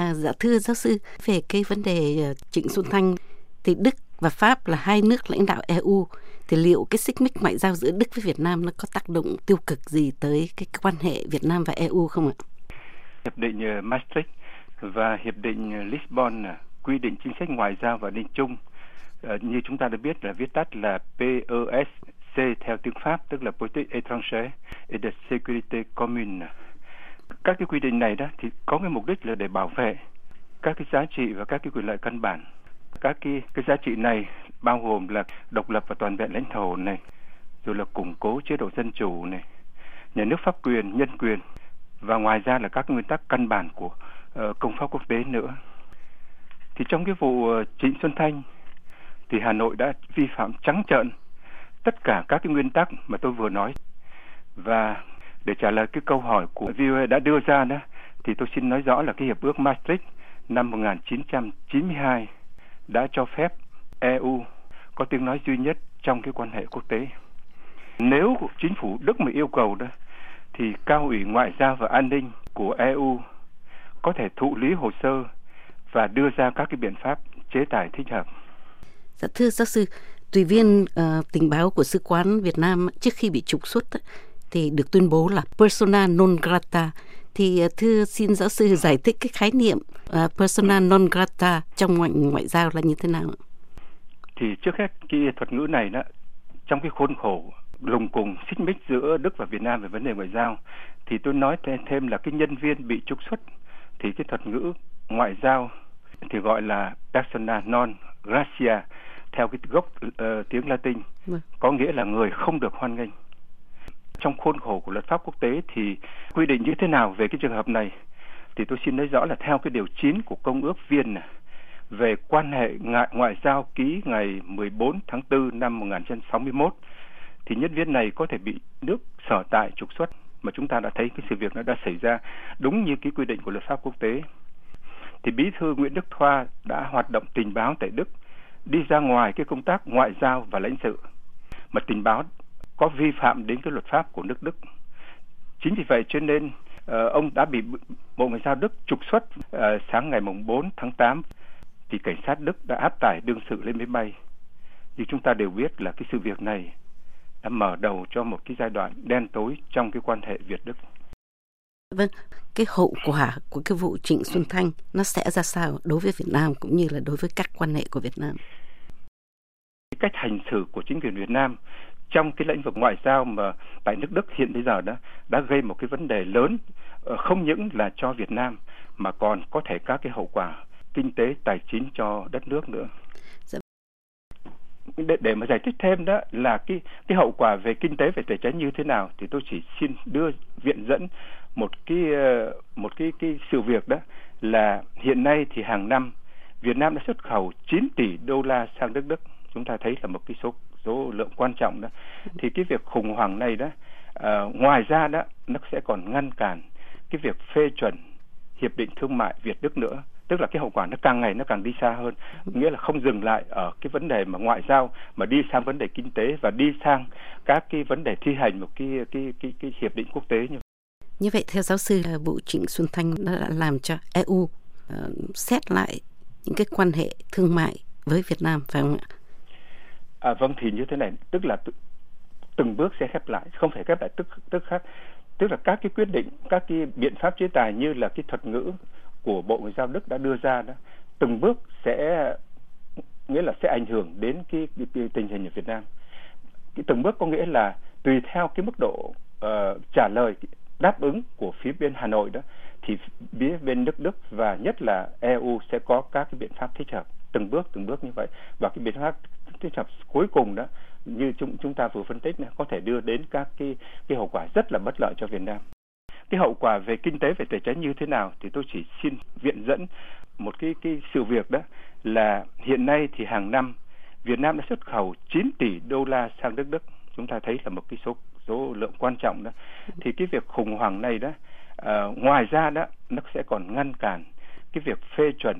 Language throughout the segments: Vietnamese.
À, dạ thưa giáo sư về cái vấn đề ờ, Trịnh Xuân Thanh thì Đức và Pháp là hai nước lãnh đạo EU thì liệu cái xích mích ngoại giao giữa Đức với Việt Nam nó có tác động tiêu cực gì tới cái quan hệ Việt Nam và EU không ạ? Hiệp định ờ, Maastricht và hiệp định ờ, Lisbon quy định chính sách ngoại giao và định chung như chúng ta đã biết là viết tắt là PESC theo tiếng Pháp tức là Politique étrangère et de sécurité commune các cái quy định này đó thì có cái mục đích là để bảo vệ các cái giá trị và các cái quyền lợi căn bản. Các cái cái giá trị này bao gồm là độc lập và toàn vẹn lãnh thổ này rồi là củng cố chế độ dân chủ này nhà nước pháp quyền nhân quyền và ngoài ra là các nguyên tắc căn bản của uh, công pháp quốc tế nữa. Thì trong cái vụ ờ, Trịnh Xuân Thanh thì Hà Nội đã vi phạm trắng trợn tất cả các cái nguyên tắc mà tôi vừa nói. Và để trả lời cái câu hỏi của VOA e đã đưa ra đó thì tôi xin nói rõ là cái hiệp ước Maastricht năm 1992 đã cho phép EU có tiếng nói duy nhất trong cái quan hệ quốc tế. Nếu chính phủ Đức mà yêu cầu đó thì cao ủy ngoại giao và an ninh của EU có thể thụ lý hồ sơ và đưa ra các cái biện pháp chế tài thích hợp. Dạ thưa giáo sư, tùy viên uh, tình báo của sứ quán Việt Nam trước khi bị trục xuất thì được tuyên bố là persona non grata. Thì ờ, thưa xin giáo sư giải thích cái khái niệm uh, persona non grata trong ngoại ngoại giao là như thế nào? Thì trước hết cái thuật ngữ này đó trong cái khuôn khổ lùng cùng xích mích giữa Đức và Việt Nam về vấn đề ngoại giao thì tôi nói thêm là cái nhân viên bị trục xuất thì cái thuật ngữ ngoại giao thì gọi là persona non gratia theo cái gốc uh, tiếng Latin vâng. có nghĩa là người không được hoan nghênh trong khuôn khổ của luật pháp quốc tế thì quy định như thế nào về cái trường hợp này? Thì tôi xin nói rõ là theo cái điều 9 của công ước viên này, về quan hệ ngoại, ngoại giao ký ngày 14 tháng 4 năm 1961 thì nhân viên này có thể bị nước sở tại trục xuất. Mà chúng ta đã thấy cái sự việc nó đã xảy ra đúng như cái quy định của luật pháp quốc tế. Thì bí thư Nguyễn Đức Thoa đã hoạt động tình báo tại Đức đi ra ngoài cái công tác ngoại giao và lãnh sự. Mà tình báo có vi phạm đến cái luật pháp của nước Đức. Chính vì vậy cho nên uh, ông đã bị Bộ Ngoại giao Đức trục xuất uh, sáng ngày mùng 4 tháng 8 thì cảnh sát Đức đã áp tải đương sự lên máy bay. Như chúng ta đều biết là cái sự việc này đã mở đầu cho một cái giai đoạn đen tối trong cái quan hệ Việt Đức. Vâng, cái hậu quả của cái vụ Trịnh Xuân Thanh nó sẽ ra sao đối với Việt Nam cũng như là đối với các quan hệ của Việt Nam? Cách hành xử của chính quyền Việt Nam trong cái lĩnh vực ngoại giao mà tại nước Đức hiện bây giờ đó đã gây một cái vấn đề lớn ờ, không những là cho Việt Nam mà còn có thể các cái hậu quả kinh tế tài chính cho đất nước nữa dạ. để, để mà giải thích thêm đó là cái cái hậu quả về kinh tế về tài chính như thế nào thì tôi chỉ xin đưa viện dẫn một cái ờ, một cái cái sự việc đó là hiện nay thì hàng năm Việt Nam đã xuất khẩu 9 tỷ đô la sang nước Đức chúng ta thấy là một cái số số lượng quan trọng đó thì cái việc khủng hoảng này đó uh, ngoài ra đó nó sẽ còn ngăn cản cái việc phê chuẩn hiệp định thương mại Việt Đức nữa tức là cái hậu quả nó càng ngày nó càng đi xa hơn nghĩa là không dừng lại ở cái vấn đề mà ngoại giao mà đi sang vấn đề kinh tế và đi sang các cái vấn đề thi hành một cái cái cái cái hiệp định quốc tế như vậy. Như vậy theo giáo sư vụ Trịnh Xuân Thanh đã làm cho EU uh, ờ, xét lại những cái quan hệ thương mại với Việt Nam phải không ạ? À, vâng thì như thế này, tức là từng bước sẽ khép lại, không phải khép lại tức tức khác. Tức là các cái quyết định, các cái biện pháp chế tài như là cái thuật ngữ của Bộ Ngoại giao Đức đã đưa ra đó, từng bước sẽ nghĩa là sẽ ảnh hưởng đến cái, cái, cái tình hình ở Việt Nam. Cái từng bước có nghĩa là tùy theo cái mức độ uh, trả lời đáp ứng của phía bên Hà Nội đó thì phía bên nước Đức và nhất là EU sẽ có các cái biện pháp thích hợp từng bước từng bước như vậy và cái biện pháp thích hợp cuối cùng đó như chúng chúng ta vừa phân tích này có thể đưa đến các cái cái hậu quả rất là bất lợi cho Việt Nam. Cái hậu quả về kinh tế về tài chính như thế nào thì tôi chỉ xin viện dẫn một cái cái sự việc đó là hiện nay thì hàng năm Việt Nam đã xuất khẩu 9 tỷ đô la sang nước Đức. Chúng ta thấy là một cái số số lượng quan trọng đó. Thì cái việc khủng hoảng này đó uh, ngoài ra đó nó sẽ còn ngăn cản cái việc phê chuẩn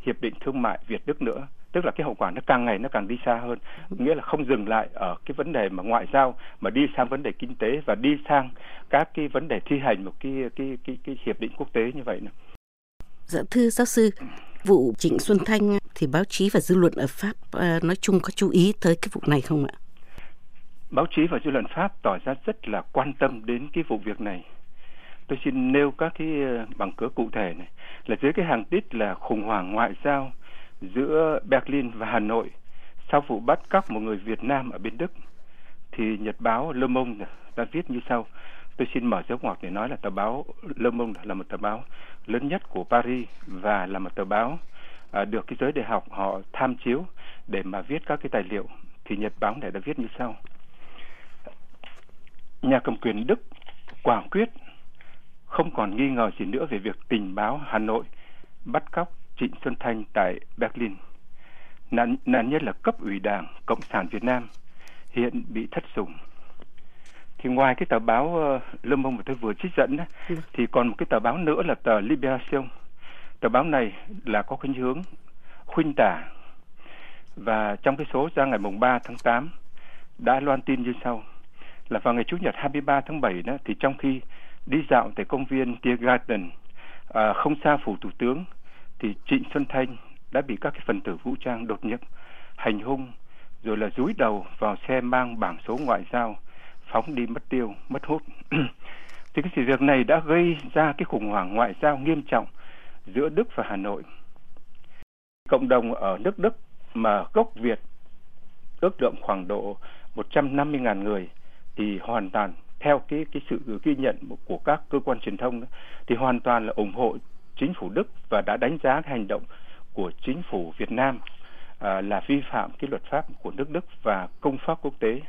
hiệp định thương mại Việt Đức nữa tức là cái hậu quả nó càng ngày nó càng đi xa hơn nghĩa là không dừng lại ở cái vấn đề mà ngoại giao mà đi sang vấn đề kinh tế và đi sang các cái vấn đề thi hành một cái cái cái, cái hiệp định quốc tế như vậy nữa. Dạ thưa giáo sư, vụ Trịnh Xuân Thanh thì báo chí và dư luận ở Pháp uh, nói chung có chú ý tới cái vụ này không ạ? Báo chí và dư luận Pháp tỏ ra rất là quan tâm đến cái vụ việc này. Tôi xin nêu các cái bằng cớ cụ thể này là dưới cái hàng tít là khủng hoảng ngoại giao giữa Berlin và Hà Nội sau vụ bắt cóc một người Việt Nam ở bên Đức thì nhật báo Le Monde đã viết như sau. Tôi xin mở dấu ngoặc để nói là tờ báo Le Monde là một tờ báo lớn nhất của Paris và là một tờ báo à, được cái giới đại học họ tham chiếu để mà viết các cái tài liệu. Thì nhật báo này đã viết như sau. Nhà cầm quyền Đức quả quyết không còn nghi ngờ gì nữa về việc tình báo Hà Nội bắt cóc Trịnh Xuân Thanh tại Berlin. Nạn, nạn nhân là cấp ủy đảng Cộng sản Việt Nam hiện bị thất sủng. Thì ngoài cái tờ báo uh, Le Monde mà tôi vừa trích dẫn đó, ừ. thì còn một cái tờ báo nữa là tờ Libération. Tờ báo này là có khuynh hướng khuynh tả và trong cái số ra ngày mùng 3 tháng 8 đã loan tin như sau là vào ngày Chủ nhật 23 tháng 7 đó thì trong khi đi dạo tại công viên Tiergarten à, không xa phủ thủ tướng thì Trịnh Xuân Thanh đã bị các cái phần tử vũ trang đột nhập hành hung rồi là dúi đầu vào xe mang bảng số ngoại giao phóng đi mất tiêu mất hút. Thì cái sự việc này đã gây ra cái khủng hoảng ngoại giao nghiêm trọng giữa Đức và Hà Nội. Cộng đồng ở nước Đức mà gốc Việt ước lượng khoảng độ 150.000 người thì hoàn toàn theo cái cái sự ghi nhận của các cơ quan truyền thông đó, thì hoàn toàn là ủng hộ chính phủ Đức và đã đánh giá cái hành động của chính phủ Việt Nam à, là vi phạm cái luật pháp của nước Đức và công pháp quốc tế.